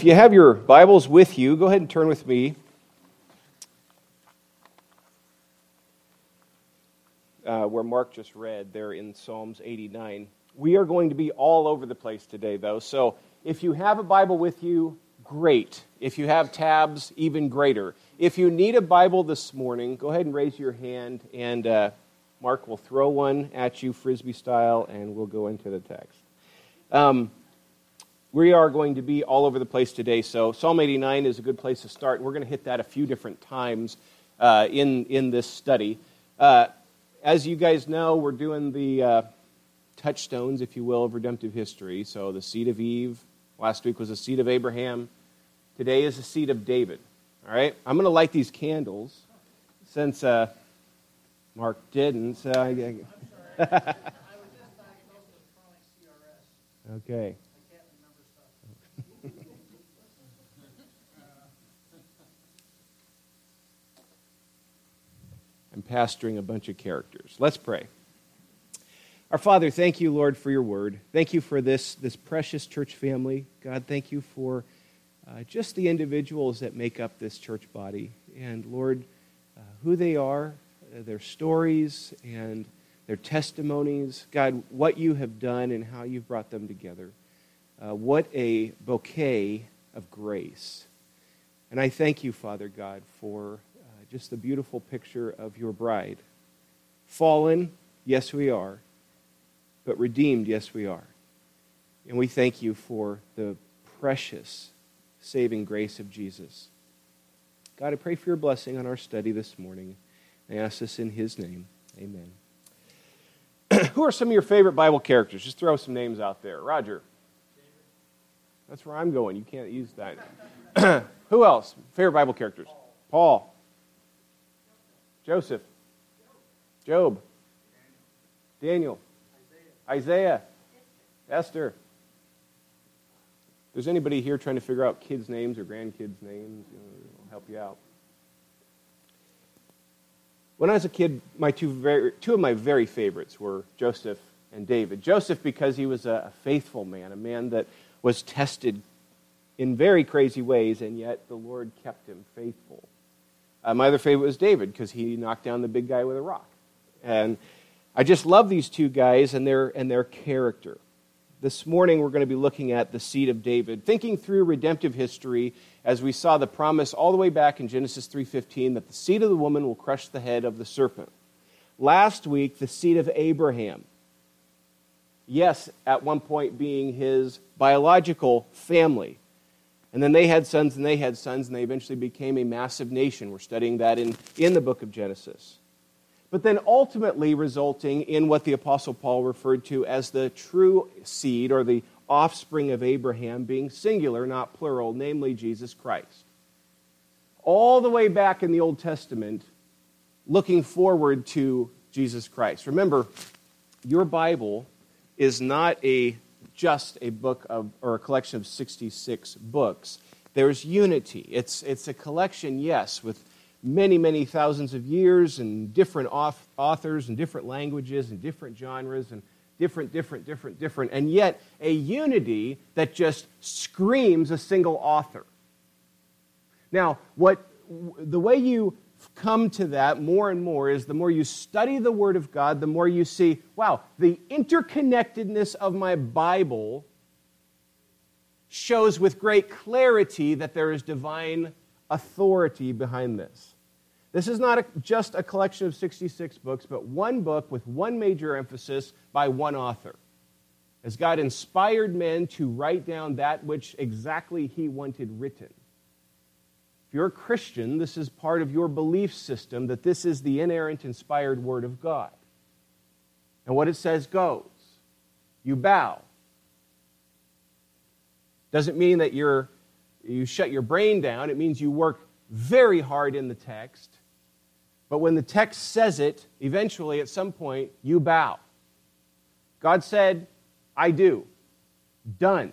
if you have your Bibles with you, go ahead and turn with me. Uh, where Mark just read, there in Psalms 89. We are going to be all over the place today, though. So if you have a Bible with you, great. If you have tabs, even greater. If you need a Bible this morning, go ahead and raise your hand, and uh, Mark will throw one at you, frisbee style, and we'll go into the text. Um, we are going to be all over the place today, so Psalm 89 is a good place to start. We're going to hit that a few different times uh, in, in this study. Uh, as you guys know, we're doing the uh, touchstones, if you will, of redemptive history. So the seed of Eve, last week was the seed of Abraham, today is the seed of David. All right? I'm going to light these candles since uh, Mark didn't. So I, okay. I'm pastoring a bunch of characters. Let's pray. Our Father, thank you, Lord, for your word. Thank you for this, this precious church family. God, thank you for uh, just the individuals that make up this church body. And, Lord, uh, who they are, uh, their stories, and their testimonies. God, what you have done and how you've brought them together. Uh, what a bouquet of grace. And I thank you, Father God, for just the beautiful picture of your bride. Fallen, yes, we are, but redeemed, yes, we are. And we thank you for the precious saving grace of Jesus. God, I pray for your blessing on our study this morning. I ask this in his name. Amen. Who are some of your favorite Bible characters? Just throw some names out there. Roger. That's where I'm going. You can't use that. Who else? Favorite Bible characters? Paul. Joseph, Job, Daniel, Isaiah, Esther. If there's anybody here trying to figure out kids' names or grandkids' names, you know, I'll help you out. When I was a kid, my two, very, two of my very favorites were Joseph and David. Joseph, because he was a faithful man, a man that was tested in very crazy ways, and yet the Lord kept him faithful. Uh, my other favorite was David because he knocked down the big guy with a rock. And I just love these two guys and their, and their character. This morning we're going to be looking at the seed of David, thinking through redemptive history as we saw the promise all the way back in Genesis 3:15 that the seed of the woman will crush the head of the serpent. Last week the seed of Abraham. Yes, at one point being his biological family. And then they had sons and they had sons, and they eventually became a massive nation. We're studying that in, in the book of Genesis. But then ultimately resulting in what the Apostle Paul referred to as the true seed or the offspring of Abraham being singular, not plural, namely Jesus Christ. All the way back in the Old Testament, looking forward to Jesus Christ. Remember, your Bible is not a just a book of, or a collection of 66 books. There's unity. It's, it's a collection, yes, with many, many thousands of years and different authors and different languages and different genres and different, different, different, different, and yet a unity that just screams a single author. Now, what the way you come to that more and more is the more you study the Word of God, the more you see, wow, the interconnectedness of my Bible shows with great clarity that there is divine authority behind this. This is not a, just a collection of 66 books, but one book with one major emphasis by one author. As God inspired men to write down that which exactly He wanted written. If you're a Christian, this is part of your belief system that this is the inerrant, inspired Word of God. And what it says goes. You bow. Doesn't mean that you're, you shut your brain down, it means you work very hard in the text. But when the text says it, eventually, at some point, you bow. God said, I do. Done.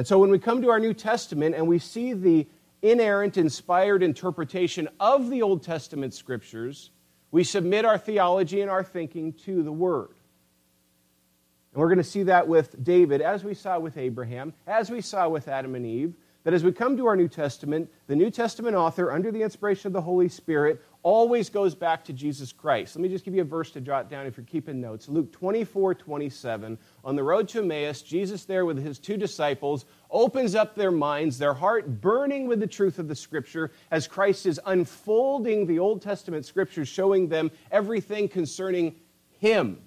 And so when we come to our New Testament and we see the inerrant, inspired interpretation of the Old Testament scriptures, we submit our theology and our thinking to the Word. And we're going to see that with David, as we saw with Abraham, as we saw with Adam and Eve, that as we come to our New Testament, the New Testament author, under the inspiration of the Holy Spirit, always goes back to Jesus Christ. Let me just give you a verse to jot down if you're keeping notes. Luke 24 27. On the road to Emmaus, Jesus, there with his two disciples, opens up their minds, their heart burning with the truth of the Scripture, as Christ is unfolding the Old Testament Scriptures, showing them everything concerning Him.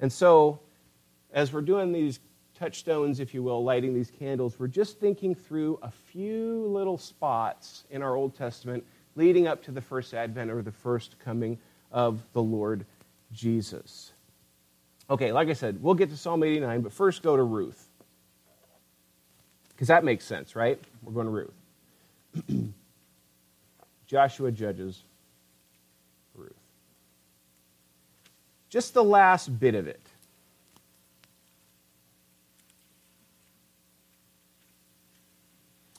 And so, as we're doing these touchstones, if you will, lighting these candles, we're just thinking through a few little spots in our Old Testament leading up to the first advent or the first coming of the Lord Jesus. Okay, like I said, we'll get to Psalm 89, but first go to Ruth. Because that makes sense, right? We're going to Ruth. Joshua judges Ruth. Just the last bit of it.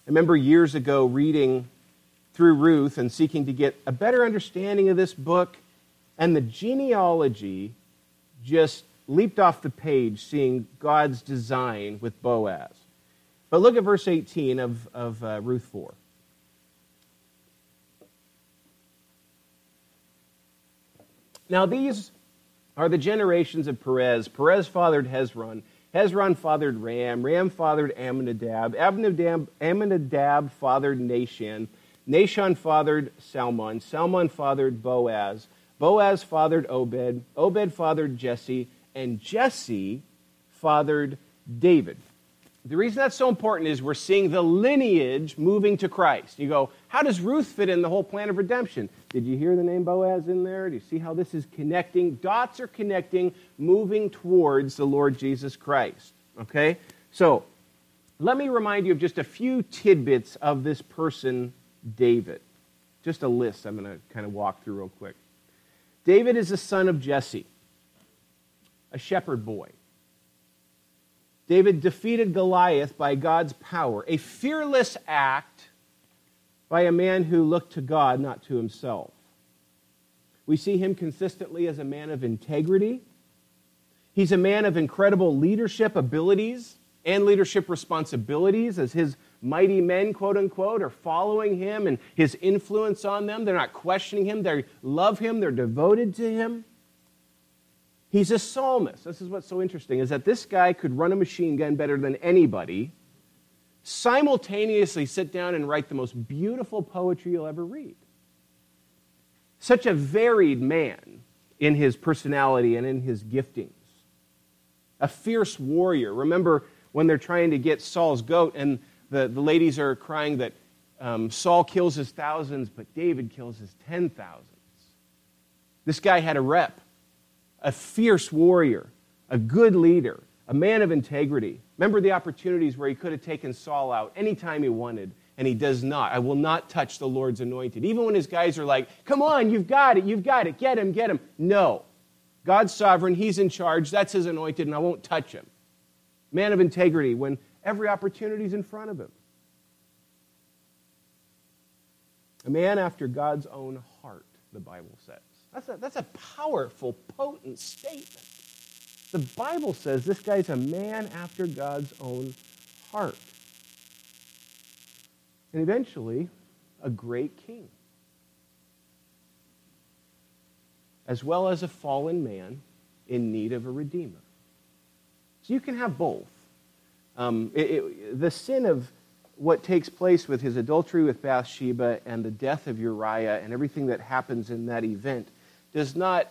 I remember years ago reading through Ruth and seeking to get a better understanding of this book, and the genealogy just leaped off the page seeing God's design with Boaz. But look at verse 18 of, of uh, Ruth 4. Now, these are the generations of Perez. Perez fathered Hezron. Hezron fathered Ram. Ram fathered Amminadab. Amminadab, Amminadab fathered Nahshon. Nahshon fathered Salmon. Salmon fathered Boaz. Boaz fathered Obed. Obed fathered Jesse. And Jesse fathered David. The reason that's so important is we're seeing the lineage moving to Christ. You go, how does Ruth fit in the whole plan of redemption? Did you hear the name Boaz in there? Do you see how this is connecting? Dots are connecting, moving towards the Lord Jesus Christ. Okay? So, let me remind you of just a few tidbits of this person, David. Just a list I'm going to kind of walk through real quick. David is the son of Jesse, a shepherd boy. David defeated Goliath by God's power, a fearless act by a man who looked to God, not to himself. We see him consistently as a man of integrity. He's a man of incredible leadership abilities and leadership responsibilities as his mighty men, quote unquote, are following him and his influence on them. They're not questioning him, they love him, they're devoted to him. He's a psalmist. This is what's so interesting is that this guy could run a machine gun better than anybody, simultaneously sit down and write the most beautiful poetry you'll ever read. Such a varied man in his personality and in his giftings. A fierce warrior. Remember when they're trying to get Saul's goat and the, the ladies are crying that um, Saul kills his thousands, but David kills his ten thousands. This guy had a rep a fierce warrior, a good leader, a man of integrity. Remember the opportunities where he could have taken Saul out anytime he wanted, and he does not. I will not touch the Lord's anointed. Even when his guys are like, come on, you've got it, you've got it, get him, get him. No. God's sovereign, he's in charge, that's his anointed, and I won't touch him. Man of integrity when every opportunity is in front of him. A man after God's own heart, the Bible says. That's a, that's a powerful, potent statement. The Bible says this guy's a man after God's own heart. And eventually, a great king. As well as a fallen man in need of a redeemer. So you can have both. Um, it, it, the sin of what takes place with his adultery with Bathsheba and the death of Uriah and everything that happens in that event does not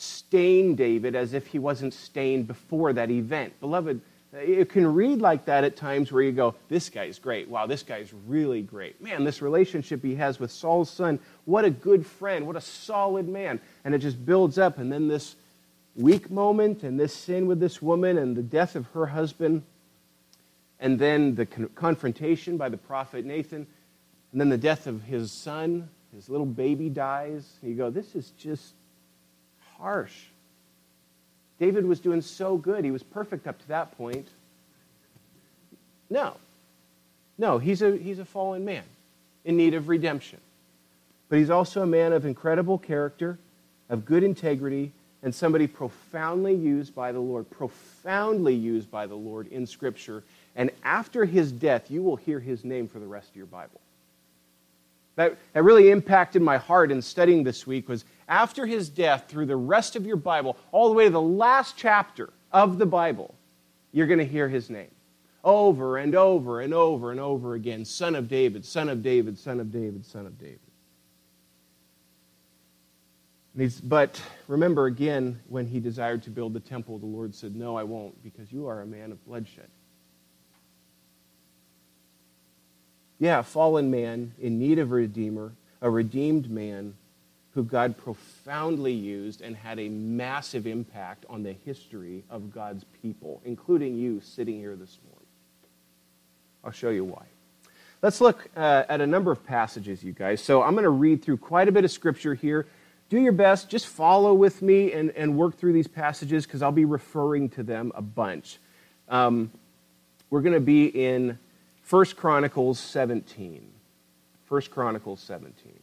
stain David as if he wasn't stained before that event. Beloved, it can read like that at times where you go, this guy's great. Wow, this guy's really great. Man, this relationship he has with Saul's son, what a good friend, what a solid man. And it just builds up. And then this weak moment and this sin with this woman and the death of her husband, and then the con- confrontation by the prophet Nathan, and then the death of his son, his little baby dies. You go, this is just harsh. David was doing so good. He was perfect up to that point. No. No, he's a, he's a fallen man in need of redemption. But he's also a man of incredible character, of good integrity, and somebody profoundly used by the Lord, profoundly used by the Lord in Scripture. And after his death, you will hear his name for the rest of your Bible. That, that really impacted my heart in studying this week was after his death, through the rest of your Bible, all the way to the last chapter of the Bible, you're going to hear his name over and over and over and over again Son of David, Son of David, Son of David, Son of David. But remember again, when he desired to build the temple, the Lord said, No, I won't, because you are a man of bloodshed. Yeah, fallen man in need of a redeemer, a redeemed man who God profoundly used and had a massive impact on the history of God's people, including you sitting here this morning. I'll show you why. Let's look uh, at a number of passages, you guys. So I'm going to read through quite a bit of scripture here. Do your best, just follow with me and, and work through these passages because I'll be referring to them a bunch. Um, we're going to be in 1 Chronicles 17. 1 Chronicles 17.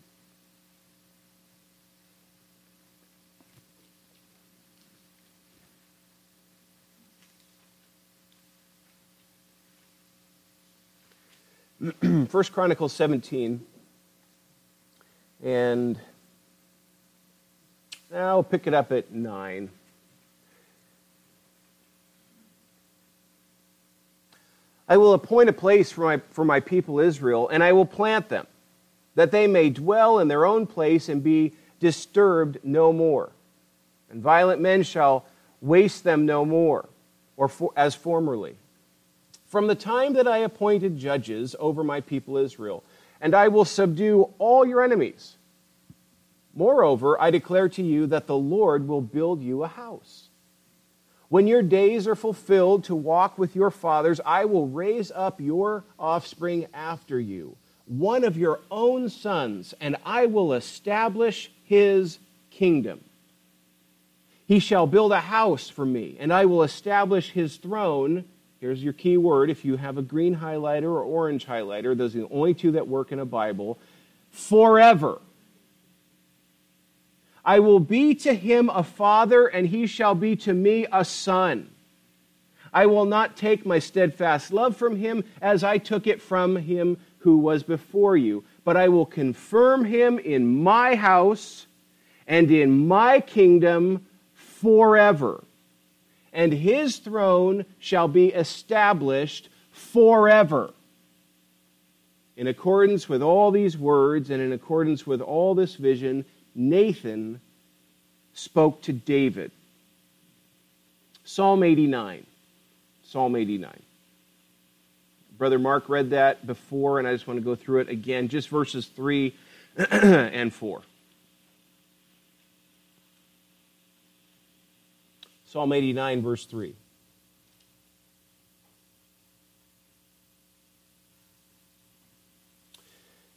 First Chronicles 17, and I'll pick it up at 9. I will appoint a place for my, for my people Israel, and I will plant them, that they may dwell in their own place and be disturbed no more. And violent men shall waste them no more, or for, as formerly from the time that I appointed judges over my people Israel, and I will subdue all your enemies. Moreover, I declare to you that the Lord will build you a house. When your days are fulfilled to walk with your fathers, I will raise up your offspring after you, one of your own sons, and I will establish his kingdom. He shall build a house for me, and I will establish his throne Here's your key word. If you have a green highlighter or orange highlighter, those are the only two that work in a Bible. Forever. I will be to him a father, and he shall be to me a son. I will not take my steadfast love from him as I took it from him who was before you, but I will confirm him in my house and in my kingdom forever and his throne shall be established forever. In accordance with all these words and in accordance with all this vision, Nathan spoke to David. Psalm 89. Psalm 89. Brother Mark read that before, and I just want to go through it again, just verses 3 and 4. Psalm 89, verse 3.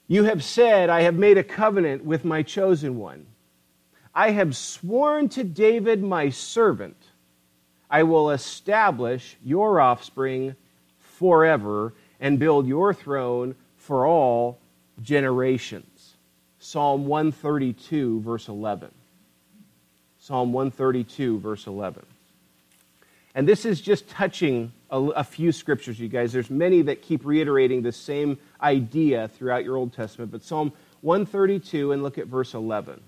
You have said, I have made a covenant with my chosen one. I have sworn to David, my servant, I will establish your offspring forever and build your throne for all generations. Psalm 132, verse 11. Psalm 132, verse 11. And this is just touching a, a, few scriptures, you guys. There's many that keep reiterating the same idea throughout your Old Testament. But Psalm 132, and look at verse 11.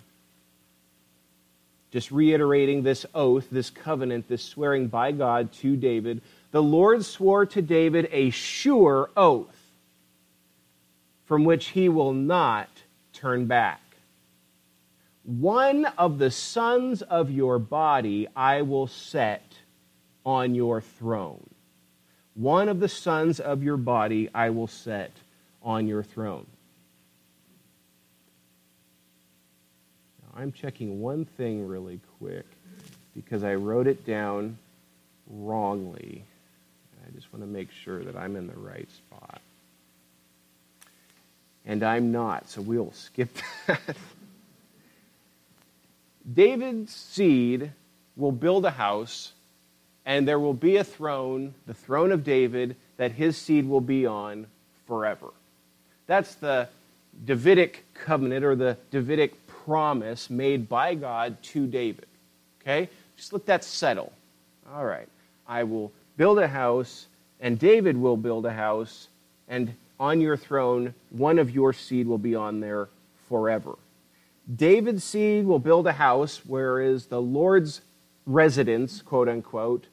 Just reiterating this oath, this covenant, this swearing by God to David. The Lord swore to David a sure oath from which he will not turn back. One of the sons of your body I will set on your throne. One of the sons of your body I will set on your throne. Now, I'm checking one thing really quick because I wrote it down wrongly. I just want to make sure that I'm in the right spot. And I'm not, so we'll skip that. David's seed will build a house, and there will be a throne, the throne of David, that his seed will be on forever. That's the Davidic covenant or the Davidic promise made by God to David. Okay? Just let that settle. All right. I will build a house, and David will build a house, and on your throne, one of your seed will be on there forever. David's seed will build a house, whereas the Lord's residence, quote unquote,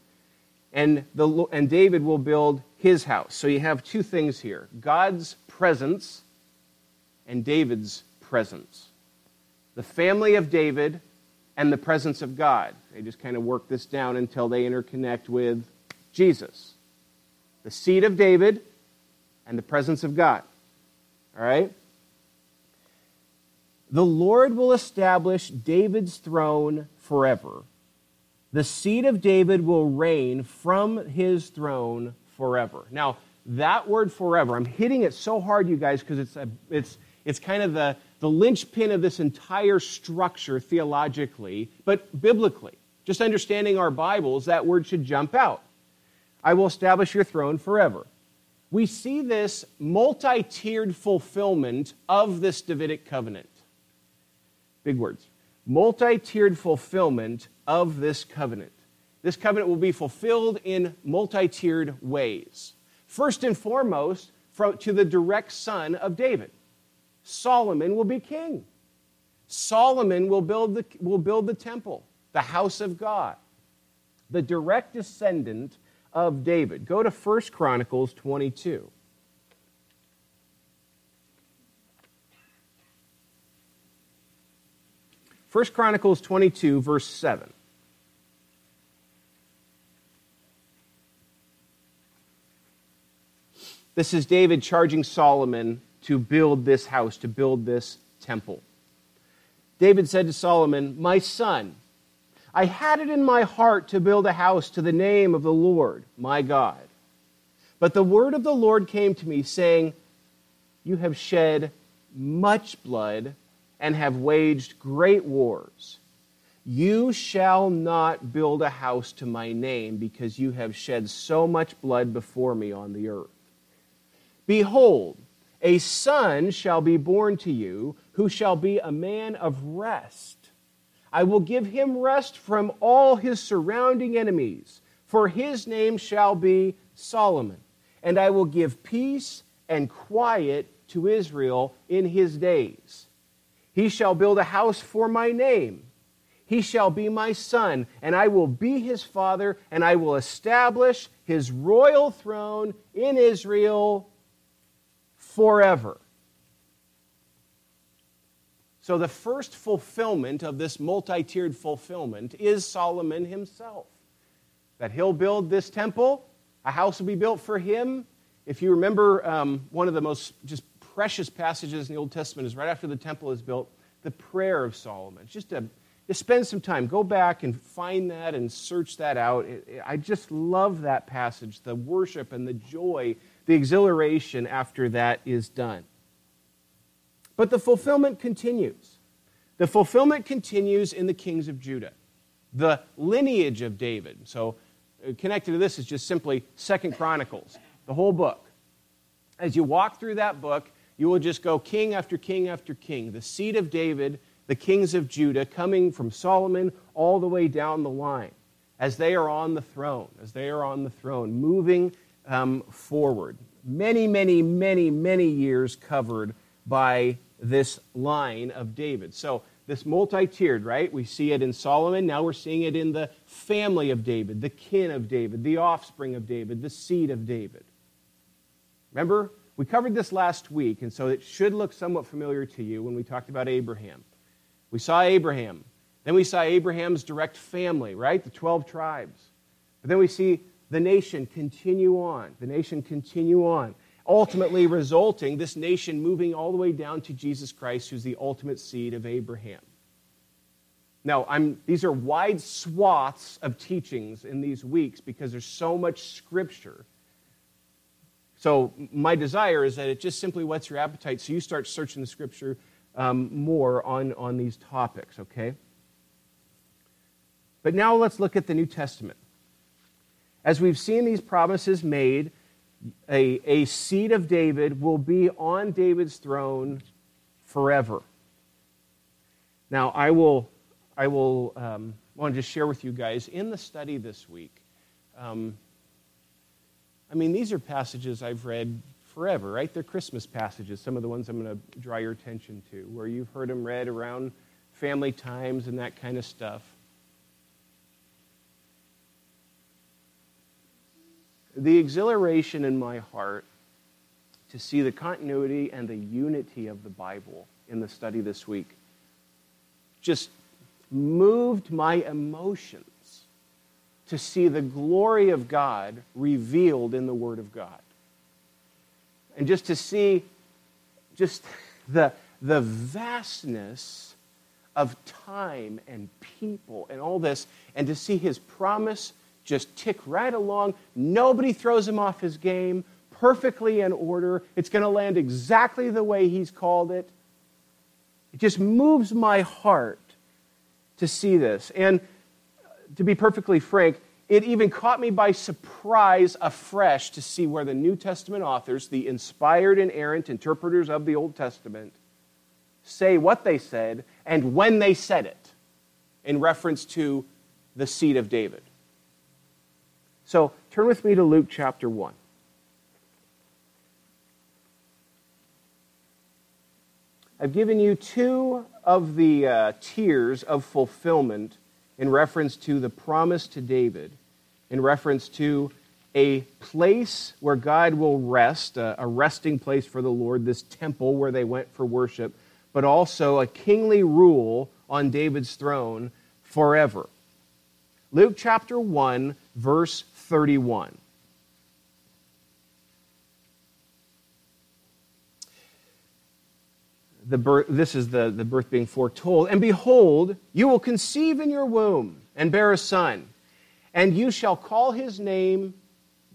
and, the, and David will build his house. So you have two things here God's presence and David's presence. The family of David and the presence of God. They just kind of work this down until they interconnect with Jesus. The seed of David and the presence of God. All right? The Lord will establish David's throne forever. The seed of David will reign from his throne forever. Now, that word forever, I'm hitting it so hard, you guys, because it's, it's, it's kind of the, the linchpin of this entire structure theologically, but biblically. Just understanding our Bibles, that word should jump out. I will establish your throne forever. We see this multi tiered fulfillment of this Davidic covenant. Big words. Multi tiered fulfillment of this covenant. This covenant will be fulfilled in multi tiered ways. First and foremost, from, to the direct son of David. Solomon will be king. Solomon will build, the, will build the temple, the house of God. The direct descendant of David. Go to 1 Chronicles 22. 1 Chronicles 22, verse 7. This is David charging Solomon to build this house, to build this temple. David said to Solomon, My son, I had it in my heart to build a house to the name of the Lord, my God. But the word of the Lord came to me, saying, You have shed much blood and have waged great wars. You shall not build a house to my name, because you have shed so much blood before me on the earth. Behold, a son shall be born to you, who shall be a man of rest. I will give him rest from all his surrounding enemies, for his name shall be Solomon. And I will give peace and quiet to Israel in his days. He shall build a house for my name. He shall be my son, and I will be his father, and I will establish his royal throne in Israel forever. So, the first fulfillment of this multi tiered fulfillment is Solomon himself. That he'll build this temple, a house will be built for him. If you remember, um, one of the most just precious passages in the Old Testament is right after the temple is built, the prayer of Solomon. It's Just to, spend some time, go back and find that and search that out. It, it, I just love that passage, the worship and the joy, the exhilaration after that is done. But the fulfillment continues. The fulfillment continues in the kings of Judah, the lineage of David. So, uh, connected to this is just simply Second Chronicles, the whole book. As you walk through that book, you will just go king after king after king. The seed of David, the kings of Judah, coming from Solomon all the way down the line as they are on the throne, as they are on the throne, moving um, forward. Many, many, many, many years covered by this line of David. So, this multi tiered, right? We see it in Solomon. Now we're seeing it in the family of David, the kin of David, the offspring of David, the seed of David. Remember, we covered this last week, and so it should look somewhat familiar to you when we talked about Abraham. We saw Abraham. Then we saw Abraham's direct family, right? The 12 tribes. But then we see the nation continue on, the nation continue on, ultimately resulting, this nation moving all the way down to Jesus Christ, who's the ultimate seed of Abraham. Now, I'm, these are wide swaths of teachings in these weeks because there's so much scripture so, my desire is that it just simply whets your appetite so you start searching the scripture um, more on, on these topics, okay? But now let's look at the New Testament. As we've seen these promises made, a, a seed of David will be on David's throne forever. Now, I will, I will um, wanted to share with you guys in the study this week. Um, I mean, these are passages I've read forever, right? They're Christmas passages, some of the ones I'm going to draw your attention to, where you've heard them read around family times and that kind of stuff. The exhilaration in my heart to see the continuity and the unity of the Bible in the study this week just moved my emotions to see the glory of God revealed in the Word of God and just to see just the, the vastness of time and people and all this, and to see his promise just tick right along. Nobody throws him off his game, perfectly in order. It's going to land exactly the way he's called it. It just moves my heart to see this. And to be perfectly frank, it even caught me by surprise afresh to see where the New Testament authors, the inspired inerrant interpreters of the Old Testament, say what they said and when they said it in reference to the seed of David. So turn with me to Luke chapter 1. I've given you two of the uh, tiers of fulfillment in reference to the promise to David in reference to a place where God will rest, a, resting place for the Lord, this temple where they went for worship, but also a kingly rule on David's throne forever. Luke chapter 1, verse 31. The birth, this is the, the birth being foretold. And behold, you will conceive in your womb and bear a son and you shall call his name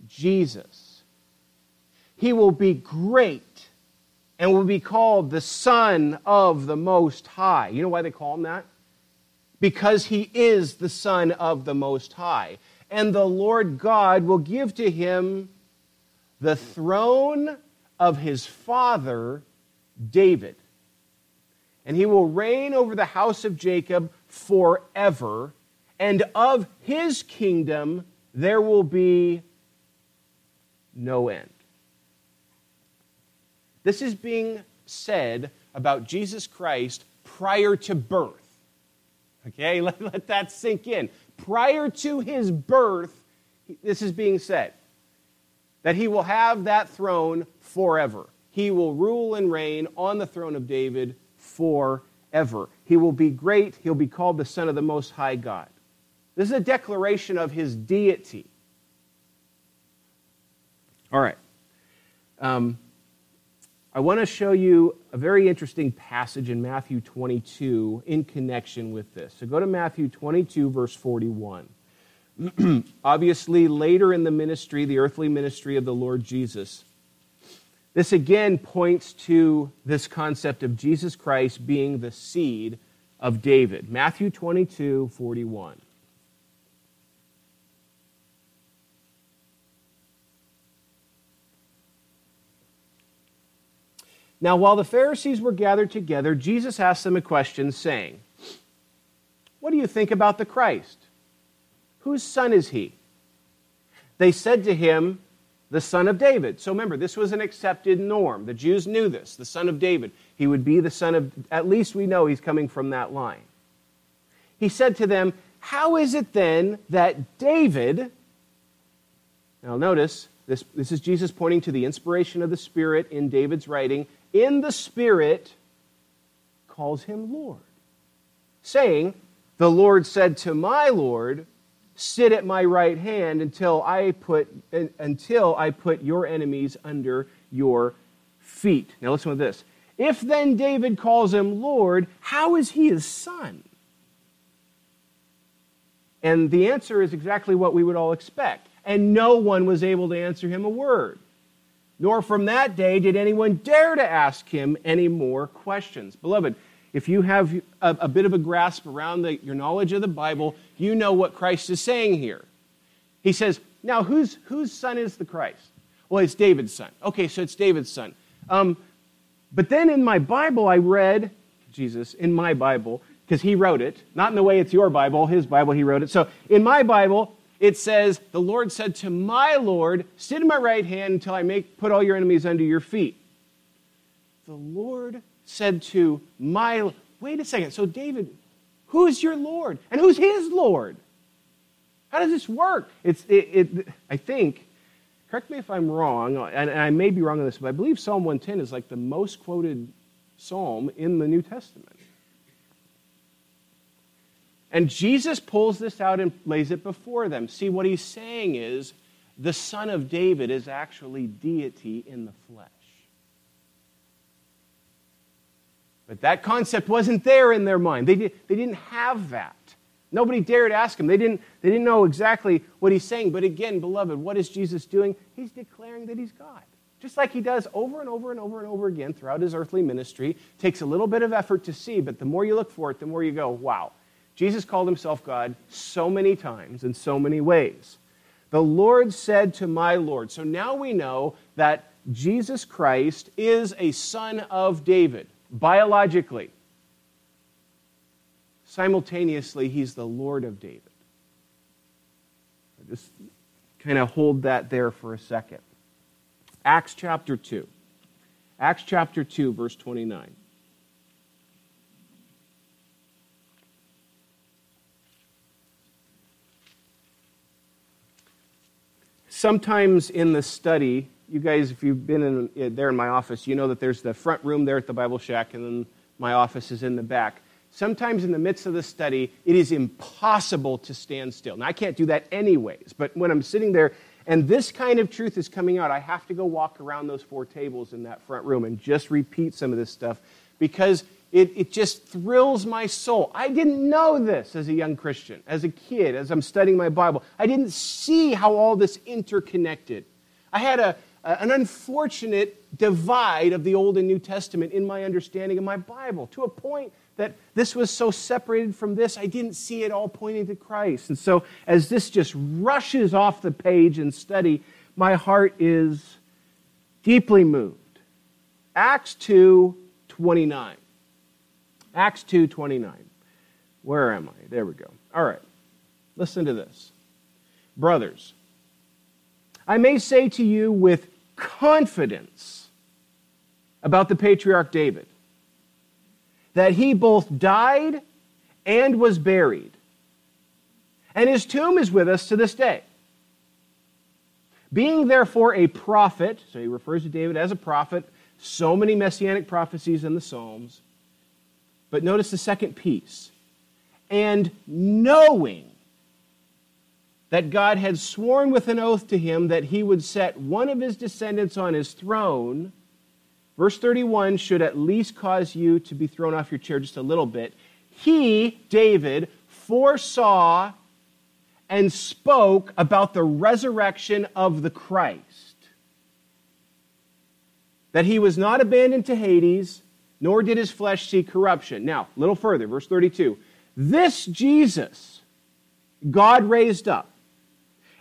Jesus. He will be great and will be called the Son of the Most High. You know why they call him that? Because he is the Son of the Most High. And the Lord God will give to him the throne of his father, David. And he will reign over the house of Jacob forever and of his kingdom there will be no end. This is being said about Jesus Christ prior to birth. Okay, let, let that sink in. Prior to his birth, this is being said that he will have that throne forever. He will rule and reign on the throne of David forever. He will be great. He'll be called the Son of the Most High God. This is a declaration of his deity. All right. Um, I want to show you a very interesting passage in Matthew 22 in connection with this. So go to Matthew 22, verse 41. Obviously, later in the ministry, the earthly ministry of the Lord Jesus, this again points to this concept of Jesus Christ being the seed of David. Matthew 22, 41. Now, while the Pharisees were gathered together, Jesus asked them a question, saying, What do you think about the Christ? Whose son is he? They said to him, The son of David. So remember, this was an accepted norm. The Jews knew this, the son of David. He would be the son of, at least we know he's coming from that line. He said to them, How is it then that David, now notice, this, this is Jesus pointing to the inspiration of the Spirit in David's writing in the Spirit calls him Lord, saying, The Lord said to my Lord, Sit at my right hand until I put, until I put your enemies under your feet. Now listen to this. If then David calls him Lord, how is he his son? And the answer is exactly what we would all expect. And no one was able to answer him a word nor from that day did anyone dare to ask him any more questions. Beloved, if you have a, a bit of a grasp around the, your knowledge of the Bible, you know what Christ is saying here. He says, Now, whose, whose son is the Christ? Well, it's David's son. Okay, so it's David's son. Um, but then in my Bible, I read, Jesus, in my Bible, because he wrote it. Not in the way it's your Bible, his Bible, he wrote it. So in my Bible, it says, The Lord said to my Lord, Sit in my right hand until I make put all your enemies under your feet. The Lord said to my wait a second. So David, who is your Lord? And who's his Lord? How does this work? It's it, it I think, correct me if I'm wrong, and, and I may be wrong on this, but I believe Psalm 110 is like the most quoted psalm in the New Testament. And Jesus pulls this out and lays it before them. See, what he's saying is the Son of David is actually deity in the flesh. But that concept wasn't there in their mind. They, did, they didn't have that. Nobody dared ask him. They didn't, they didn't know exactly what he's saying. But again, beloved, what is Jesus doing? He's declaring that he's God. Just like he does over and over and over and over again throughout his earthly ministry. Takes a little bit of effort to see, but the more you look for it, the more you go, wow, Jesus called himself God so many times in so many ways. The Lord said to my Lord. So now we know that Jesus Christ is a son of David, biologically. Simultaneously, he's the Lord of David. Just kind of hold that there for a second. Acts chapter 2. Acts chapter 2, verse 29. sometimes in the study, you guys, if you've been in, uh, there in my office, you know that there's the front room there at the Bible Shack, and then my office is in the back. Sometimes in the midst of the study, it is impossible to stand still. Now, I can't do that anyways, but when I'm sitting there and this kind of truth is coming out, I have to go walk around those four tables in that front room and just repeat some of this stuff because it, it just thrills my soul. I didn't know this as a young Christian, as a kid, as I'm studying my Bible. I didn't see how all this interconnected. I had a, an unfortunate divide of the Old and New Testament in my understanding of my Bible to a point that this was so separated from this, I didn't see it all pointing to Christ. And so, as this just rushes off the page in study, my heart is deeply moved. Acts 2 29. Acts 2:29. Where am I? There we go. All right. Listen to this. Brothers, I may say to you with confidence about the patriarch David that he both died and was buried. And his tomb is with us to this day. Being therefore a prophet, so he refers to David as a prophet, so many messianic prophecies in the Psalms, but notice the second piece. And knowing that God had sworn with an oath to him that he would set one of his descendants on his throne, verse 31 should at least cause you to be thrown off your chair just a little bit. He, David, foresaw and spoke about the resurrection of the Christ. That he was not abandoned to Hades, nor did his flesh see corruption. Now, a little further, verse 32. This Jesus God raised up,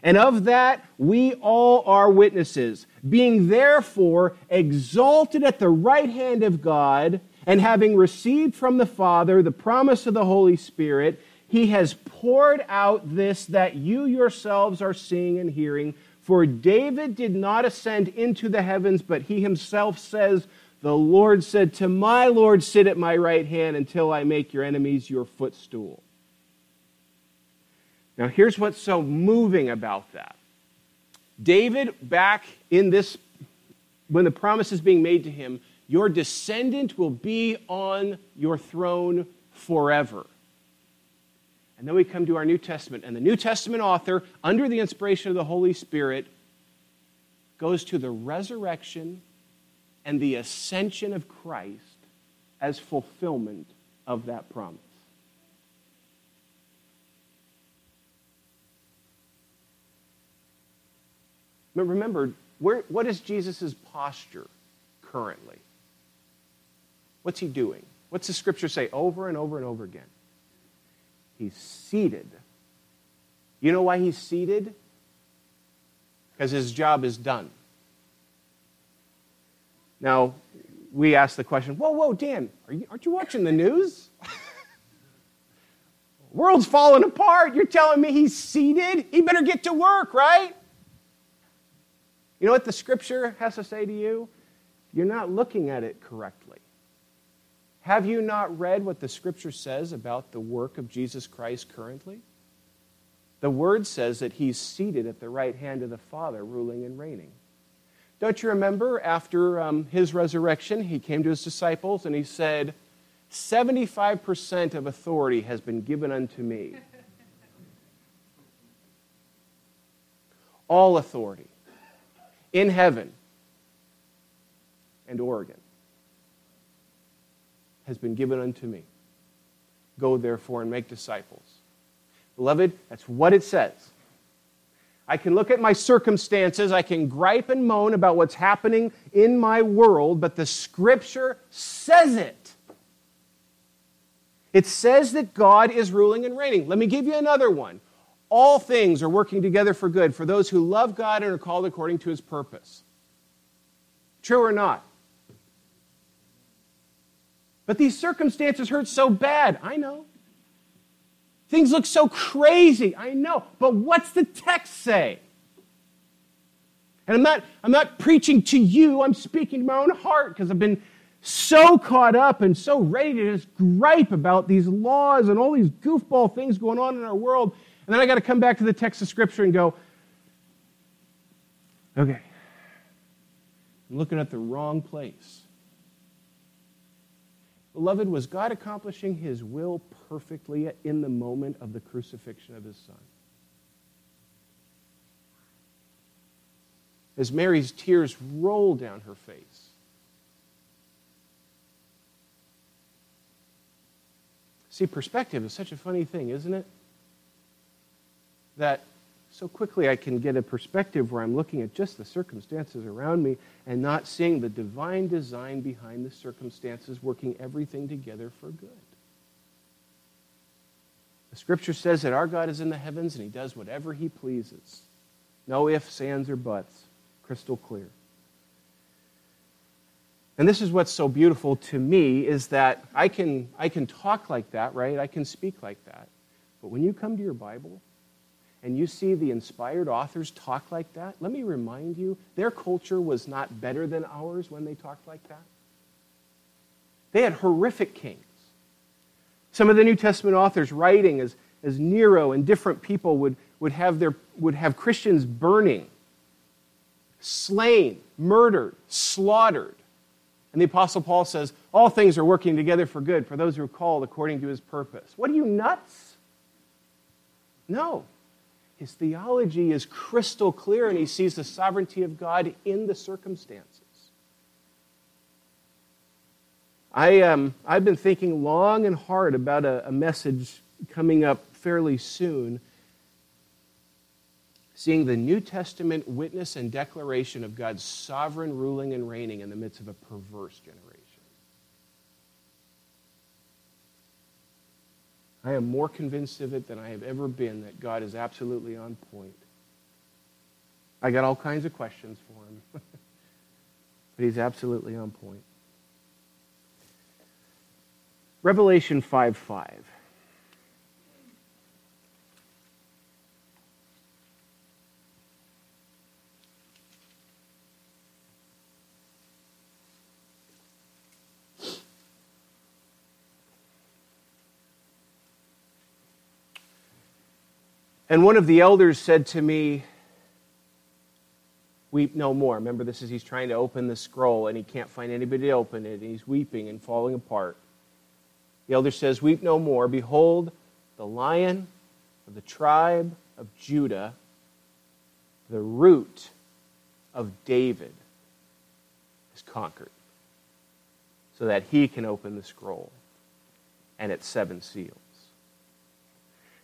and of that we all are witnesses, being therefore exalted at the right hand of God, and having received from the Father the promise of the Holy Spirit, he has poured out this that you yourselves are seeing and hearing. For David did not ascend into the heavens, but he himself says, the Lord said, To my Lord, sit at my right hand until I make your enemies your footstool. Now, here's what's so moving about that. David, back in this, when the promise is being made to him, your descendant will be on your throne forever. And then we come to our New Testament, and the New Testament author, under the inspiration of the Holy Spirit, goes to the resurrection and the ascension of Christ as fulfillment of that promise. But remember, where, what is Jesus' posture currently? What's he doing? What's the scripture say over and over and over again? He's seated. You know why he's seated? Because his job is done. Now, we ask the question, whoa, whoa, Dan, are you, aren't you watching the news? World's falling apart. You're telling me he's seated? He better get to work, right? You know what the scripture has to say to you? You're not looking at it correctly. Have you not read what the scripture says about the work of Jesus Christ currently? The word says that he's seated at the right hand of the Father, ruling and reigning. Don't you remember after um, his resurrection, he came to his disciples and he said, 75% of authority has been given unto me. All authority in heaven and Oregon has been given unto me. Go therefore and make disciples. Beloved, that's what it says. I can look at my circumstances, I can gripe and moan about what's happening in my world, but the scripture says it. It says that God is ruling and reigning. Let me give you another one. All things are working together for good for those who love God and are called according to his purpose. True or not? But these circumstances hurt so bad. I know. Things look so crazy. I know. But what's the text say? And I'm not, I'm not preaching to you, I'm speaking to my own heart because I've been so caught up and so ready to just gripe about these laws and all these goofball things going on in our world. And then I got to come back to the text of Scripture and go, okay, I'm looking at the wrong place. Beloved, was God accomplishing his will perfectly in the moment of the crucifixion of his son? As Mary's tears roll down her face, See, perspective is such a funny thing, isn't it? That so quickly I can get a perspective where I'm looking at just the circumstances around me and not seeing the divine design behind the circumstances working everything together for good. The scripture says that our God is in the heavens and he does whatever he pleases. No ifs, ands, or buts. Crystal clear. And this is what's so beautiful to me is that I can, I can talk like that, right? I can speak like that. But when you come to your Bible, and you see the inspired authors talk like that, let me remind you, their culture was not better than ours when they talked like that. They had horrific kings. Some of the New Testament authors writing as, as Nero and different people would, would, have their, would have Christians burning, slain, murdered, slaughtered. And the Apostle Paul says, All things are working together for good for those who are called according to his purpose. What are you, nuts? No. His theology is crystal clear, and he sees the sovereignty of God in the circumstances. I, um, I've been thinking long and hard about a, a message coming up fairly soon, seeing the New Testament witness and declaration of God's sovereign ruling and reigning in the midst of a perverse generation. I am more convinced of it than I have ever been that God is absolutely on point. I got all kinds of questions for him, but he's absolutely on point. Revelation 5 5. And one of the elders said to me, Weep no more. Remember, this is he's trying to open the scroll and he can't find anybody to open it, and he's weeping and falling apart. The elder says, Weep no more. Behold, the lion of the tribe of Judah, the root of David, is conquered, so that he can open the scroll and its seven seals.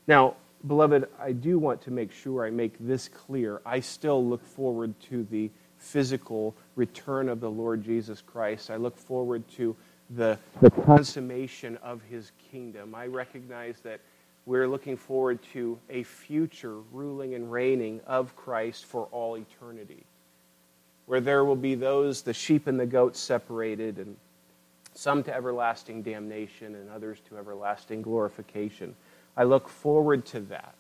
Now, beloved, I do want to make sure I make this clear. I still look forward to the physical return of the Lord Jesus Christ. I look forward to the, the consummation of his kingdom. I recognize that we're looking forward to a future ruling and reigning of Christ for all eternity, where there will be those, the sheep and the goats, separated, and some to everlasting damnation and others to everlasting glorification. I look forward to that.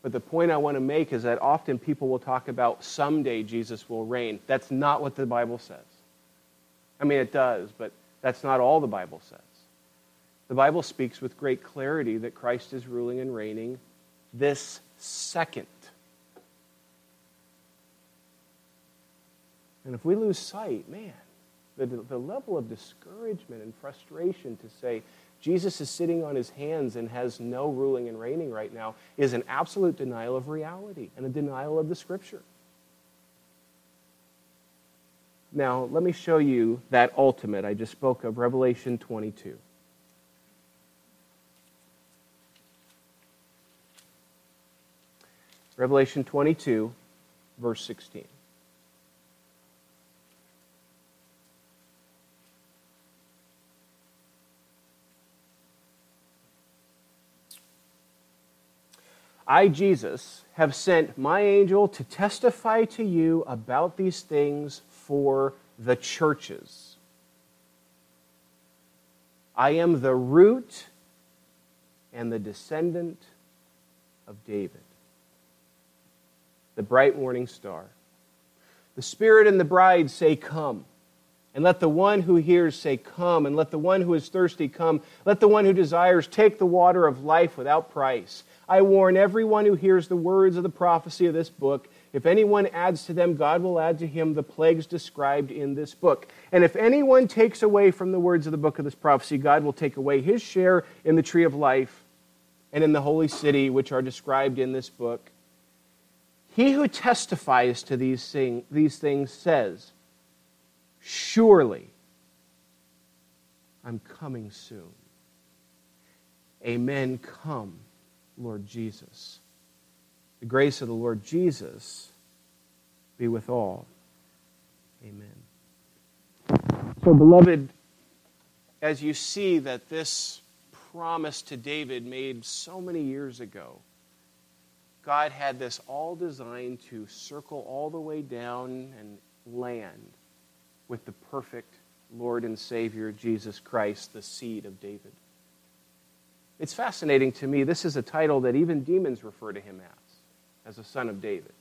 But the point I want to make is that often people will talk about someday Jesus will reign. That's not what the Bible says. I mean, it does, but that's not all the Bible says. The Bible speaks with great clarity that Christ is ruling and reigning this second. And if we lose sight, man, the, the level of discouragement and frustration to say Jesus is sitting on his hands and has no ruling and reigning right now is an absolute denial of reality and a denial of the scripture. Now, let me show you that ultimate I just spoke of, Revelation 22. Revelation 22, verse 16. I, Jesus, have sent my angel to testify to you about these things for the churches. I am the root and the descendant of David the bright morning star. The Spirit and the bride say, Come. And let the one who hears say, Come. And let the one who is thirsty come. Let the one who desires take the water of life without price. I warn everyone who hears the words of the prophecy of this book. If anyone adds to them, God will add to him the plagues described in this book. And if anyone takes away from the words of the book of this prophecy, God will take away his share in the tree of life and in the holy city, which are described in this book. He who testifies to these, thing, these things says, Surely I'm coming soon. Amen. Come, Lord Jesus. The grace of the Lord Jesus be with all. Amen. So, beloved, as you see that this promise to David made so many years ago, God had this all designed to circle all the way down and land with the perfect Lord and Savior, Jesus Christ, the seed of David. It's fascinating to me. This is a title that even demons refer to him as, as a son of David.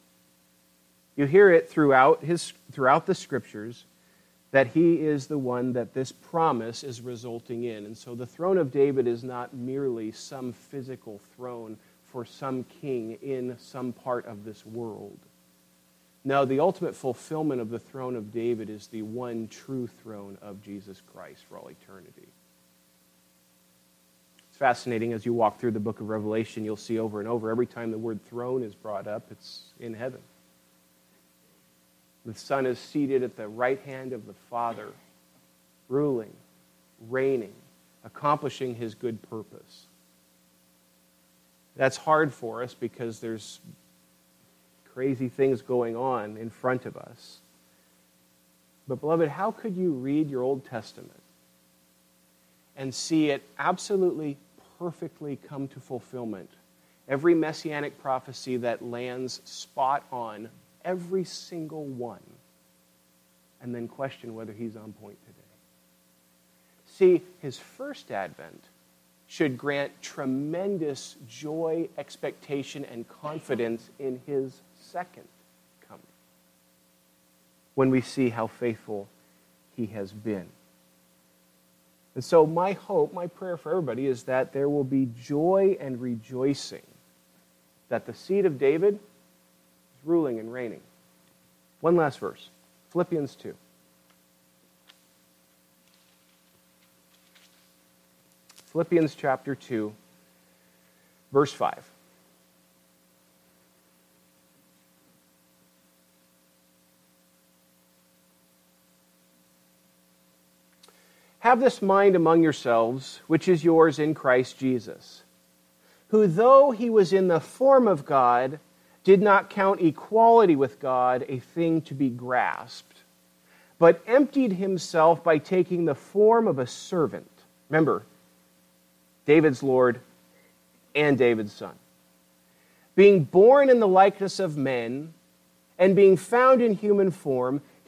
You hear it throughout, his, throughout the scriptures that he is the one that this promise is resulting in. And so the throne of David is not merely some physical throne for some king in some part of this world. No, the ultimate fulfillment of the throne of David is the one true throne of Jesus Christ for all eternity. Fascinating as you walk through the book of Revelation, you'll see over and over, every time the word throne is brought up, it's in heaven. The Son is seated at the right hand of the Father, ruling, reigning, accomplishing his good purpose. That's hard for us because there's crazy things going on in front of us. But, beloved, how could you read your Old Testament and see it absolutely perfectly come to fulfillment? Every messianic prophecy that lands spot on, every single one, and then question whether he's on point today. See, his first advent should grant tremendous joy, expectation, and confidence in his second coming when we see how faithful he has been. And so, my hope, my prayer for everybody is that there will be joy and rejoicing that the seed of David is ruling and reigning. One last verse Philippians 2. Philippians chapter 2, verse 5. Have this mind among yourselves, which is yours in Christ Jesus, who, though he was in the form of God, did not count equality with God a thing to be grasped, but emptied himself by taking the form of a servant. Remember, David's Lord and David's son. Being born in the likeness of men and being found in human form,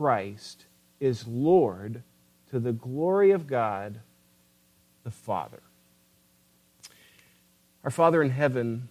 Christ is Lord to the glory of God the Father. Our Father in heaven,